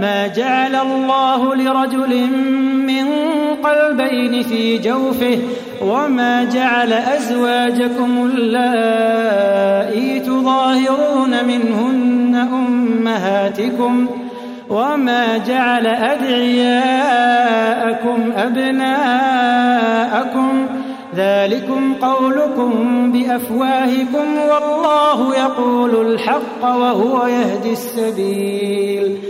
ما جعل الله لرجل من قلبين في جوفه وما جعل أزواجكم اللائي تظاهرون منهن أمهاتكم وما جعل أدعياءكم أبناءكم ذلكم قولكم بأفواهكم والله يقول الحق وهو يهدي السبيل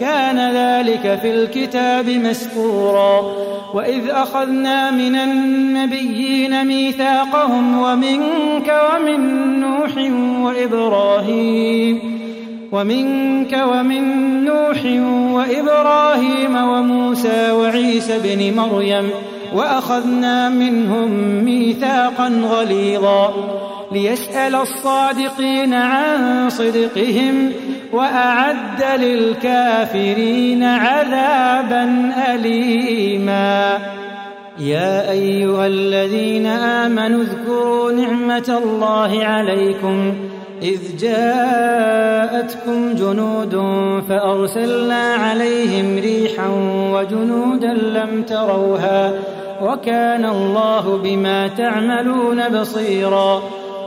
كان ذلك في الكتاب مسطورا. وإذ أخذنا من النبيين ميثاقهم ومنك ومن نوح وإبراهيم ومنك ومن نوح وإبراهيم وموسى وعيسى بن مريم وأخذنا منهم ميثاقا غليظا. ليسأل الصادقين عن صدقهم وأعد للكافرين عذابا أليما. يا أيها الذين آمنوا اذكروا نعمة الله عليكم. إذ جاءتكم جنود فأرسلنا عليهم ريحا وجنودا لم تروها. وكان الله بما تعملون بصيرا.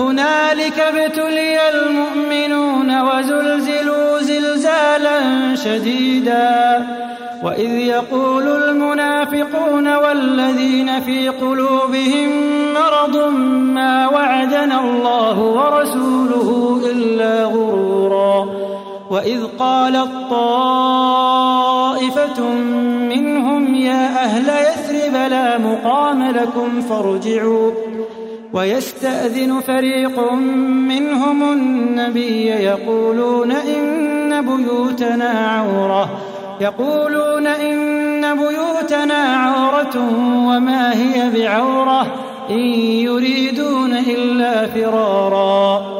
هنالك ابتلي المؤمنون وزلزلوا زلزالا شديدا. وإذ يقول المنافقون والذين في قلوبهم مرض ما وعدنا الله ورسوله إلا غرورا. وإذ قالت طائفة منهم يا أهل يثرب لا مقام لكم فارجعوا. ويستأذن فريق منهم النبي يقولون إن بيوتنا عورة. يقولون إن بيوتنا عورة وما هي بعورة إن يريدون إلا فرارا.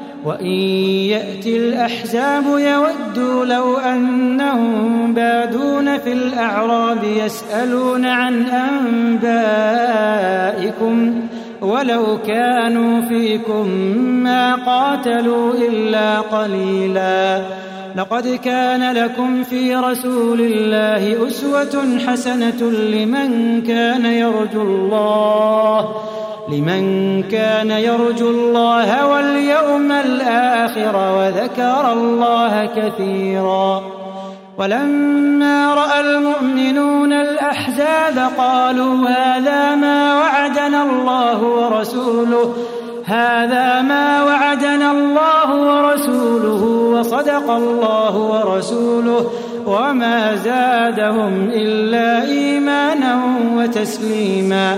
وإن يأتي الأحزاب يودوا لو أنهم بادون في الأعراب يسألون عن أنبائكم ولو كانوا فيكم ما قاتلوا إلا قليلا. لقد كان لكم في رسول الله أسوة حسنة لمن كان يرجو الله. لمن كان يرجو الله واليوم الآخر وذكر الله كثيرا ولما رأى المؤمنون الأحزاب قالوا هذا ما وعدنا الله ورسوله هذا ما وعدنا الله ورسوله وصدق الله ورسوله وما زادهم إلا إيمانا وتسليما.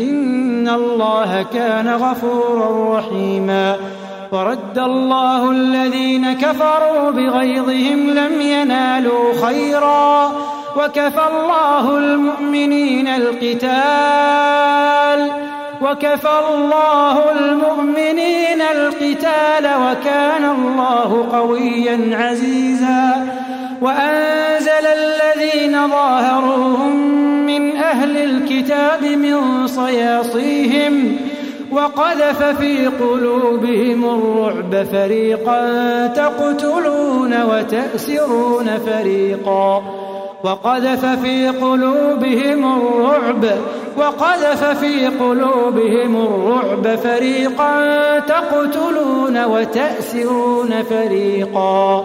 إن الله كان غفورا رحيما. ورد الله الذين كفروا بغيظهم لم ينالوا خيرا. وكفى الله المؤمنين القتال. وكفى الله المؤمنين القتال. وكان الله قويا عزيزا. وأنزل الذين ظاهروهم من أهل الكتاب من صياصيهم وقذف في قلوبهم الرعب فريقا تقتلون وتأسرون فريقا. وقذف في قلوبهم الرعب وقذف في قلوبهم الرعب فريقا تقتلون وتأسرون فريقا.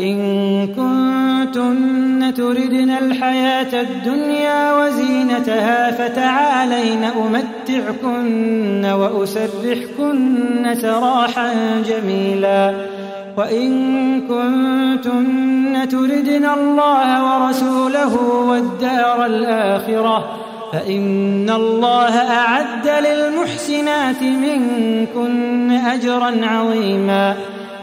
إن كنتن تردن الحياة الدنيا وزينتها فتعالين أمتعكن وأسرحكن سراحا جميلا وإن كنتن تردن الله ورسوله والدار الآخرة فإن الله أعد للمحسنات منكن أجرا عظيما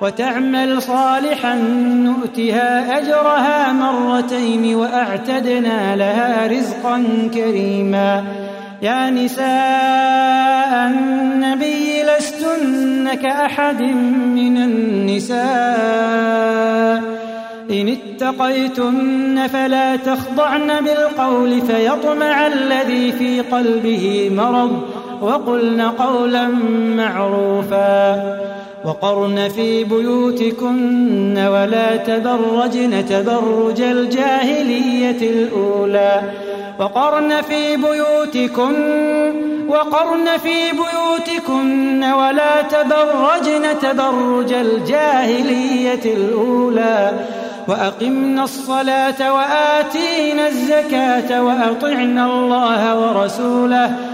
وتعمل صالحا نؤتها أجرها مرتين وأعتدنا لها رزقا كريما. يا نساء النبي لستن كأحد من النساء. إن اتقيتن فلا تخضعن بالقول فيطمع الذي في قلبه مرض. وقلن قولا معروفا. وقرن في بيوتكن ولا تبرجن تبرج الجاهلية الأولى. وقرن في بيوتكن وقرن في بيوتكن ولا تبرجن تبرج الجاهلية الأولى. وأقمنا الصلاة وآتينا الزكاة وأطعنا الله ورسوله.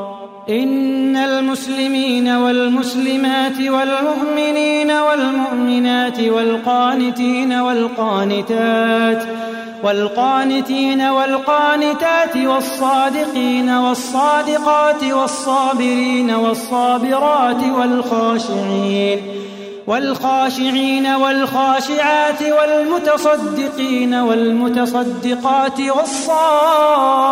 إن المسلمين والمسلمات والمؤمنين والمؤمنات والقانتين والقانتات والقانتين والقانتات والصادقين والصادقات والصابرين والصابرات والخاشعين والخاشعين والخاشعات والمتصدقين والمتصدقات والصائمين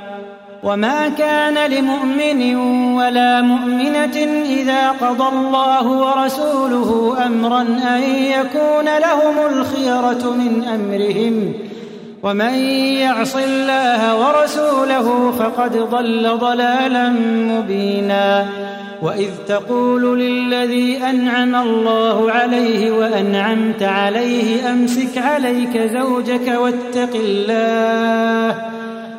وما كان لمؤمن ولا مؤمنة إذا قضى الله ورسوله أمرا أن يكون لهم الخيرة من أمرهم. ومن يعص الله ورسوله فقد ضل ضلالا مبينا. وإذ تقول للذي أنعم الله عليه وأنعمت عليه أمسك عليك زوجك واتق الله.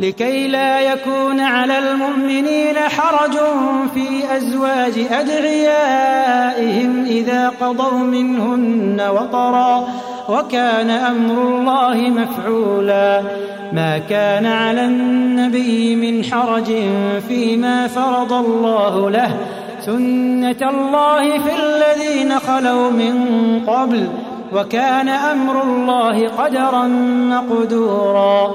لكي لا يكون على المؤمنين حرج في أزواج أدعيائهم إذا قضوا منهن وطرا وكان أمر الله مفعولا. ما كان على النبي من حرج فيما فرض الله له. سنة الله في الذين خلوا من قبل وكان أمر الله قدرا مقدورا.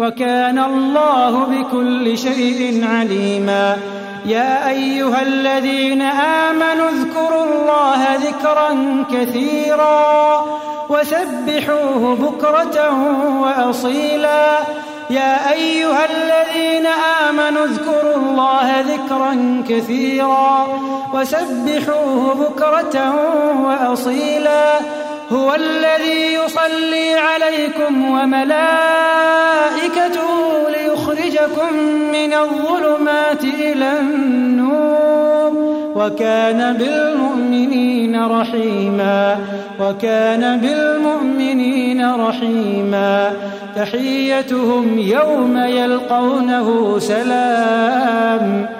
وكان الله بكل شيء عليما. يا أيها الذين آمنوا اذكروا الله ذكرا كثيرا وسبحوه بكرة وأصيلا. يا أيها الذين آمنوا اذكروا الله ذكرا كثيرا وسبحوه بكرة وأصيلا. هو الذي يصلي عليكم وملائكته ليخرجكم من الظلمات إلى النور. وكان بالمؤمنين رحيما. وكان بالمؤمنين رحيما. تحيتهم يوم يلقونه سلام.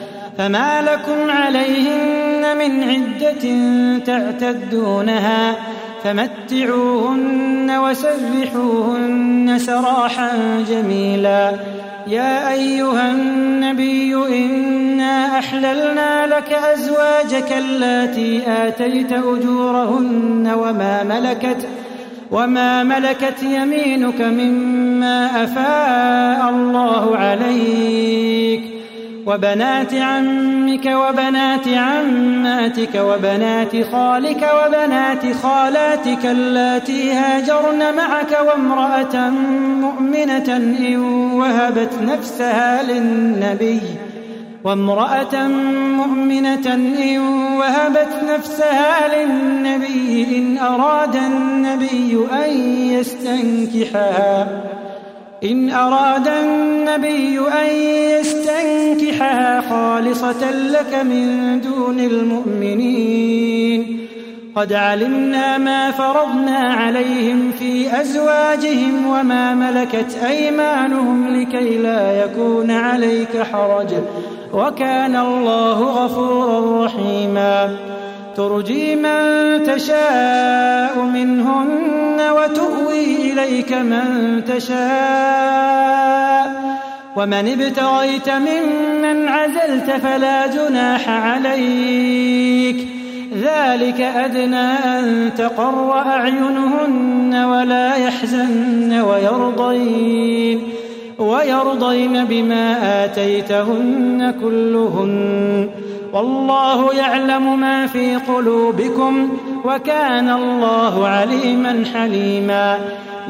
فما لكم عليهن من عدة تعتدونها فمتعوهن وسرحوهن سراحا جميلا يا أيها النبي إنا أحللنا لك أزواجك اللاتي آتيت أجورهن وما ملكت وما ملكت يمينك مما أفاء الله عليك وبنات عمك وبنات عماتك وبنات خالك وبنات خالاتك اللاتي هاجرن معك وامرأة مؤمنة إن وهبت نفسها للنبي وامرأة مؤمنة إن وهبت نفسها للنبي إن أراد النبي أن يستنكحها إن أراد النبي أن يستنكحها خالصة لك من دون المؤمنين. قد علمنا ما فرضنا عليهم في أزواجهم وما ملكت أيمانهم لكي لا يكون عليك حرج. وكان الله غفورا رحيما. ترجي من تشاء منهن وتؤوي إليك من تشاء. ومن ابتغيت ممن عزلت فلا جناح عليك. ذلك أدنى أن تقر أعينهن ولا يحزن ويرضين. ويرضين بما آتيتهن كلهن. والله يعلم ما في قلوبكم وكان الله عليما حليما.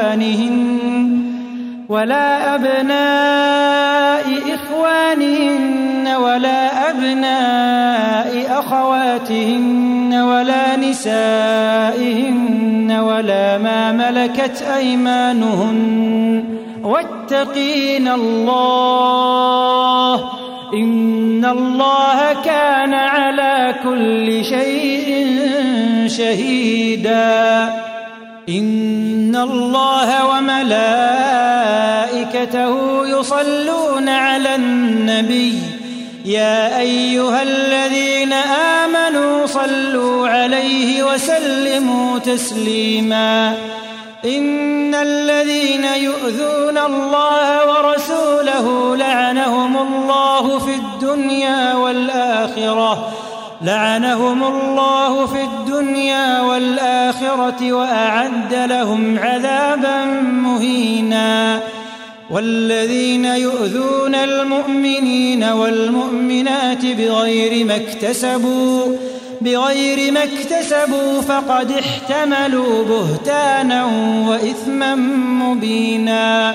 إخوانهن ولا أبناء إخوانهن ولا أبناء أخواتهن ولا نسائهن ولا ما ملكت أيمانهن واتقين الله إن الله كان على كل شيء شهيدا إن الله وملائكته يصلون على النبي. يا أيها الذين آمنوا صلوا عليه وسلموا تسليما. إن الذين يؤذون الله ورسوله لعنهم الله الدنيا والآخرة. لعنهم الله في الدنيا والآخرة وأعد لهم عذابا مهينا. والذين يؤذون المؤمنين والمؤمنات بغير ما اكتسبوا بغير ما اكتسبوا فقد احتملوا بهتانا وإثما مبينا.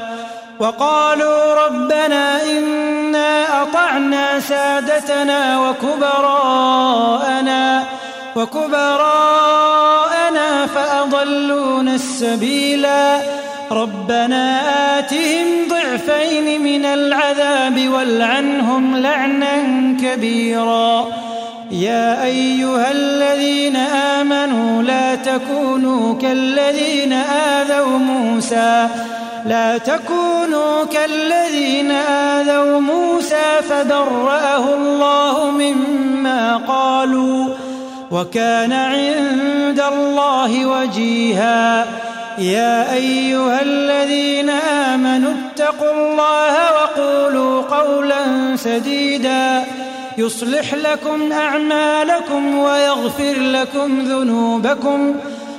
وقالوا ربنا إنا أطعنا سادتنا وكبراءنا وكبراءنا فأضلونا السبيلا ربنا آتهم ضعفين من العذاب والعنهم لعنا كبيرا. يا أيها الذين آمنوا لا تكونوا كالذين آذوا موسى لا تكونوا كالذين آذوا موسى فبرأه الله مما قالوا وكان عند الله وجيها. يا أيها الذين آمنوا اتقوا الله وقولوا قولا سديدا. يصلح لكم أعمالكم ويغفر لكم ذنوبكم.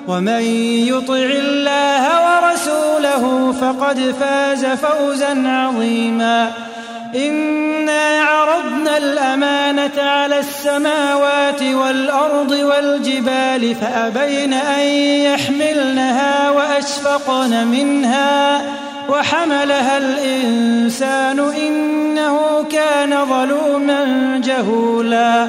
ومن يطع الله ورسوله فقد فاز فوزا عظيما. إنا عرضنا الأمانة على السماوات والأرض والجبال فأبين أن يحملنها وأشفقن منها وحملها الإنسان إنه كان ظلوما جهولا.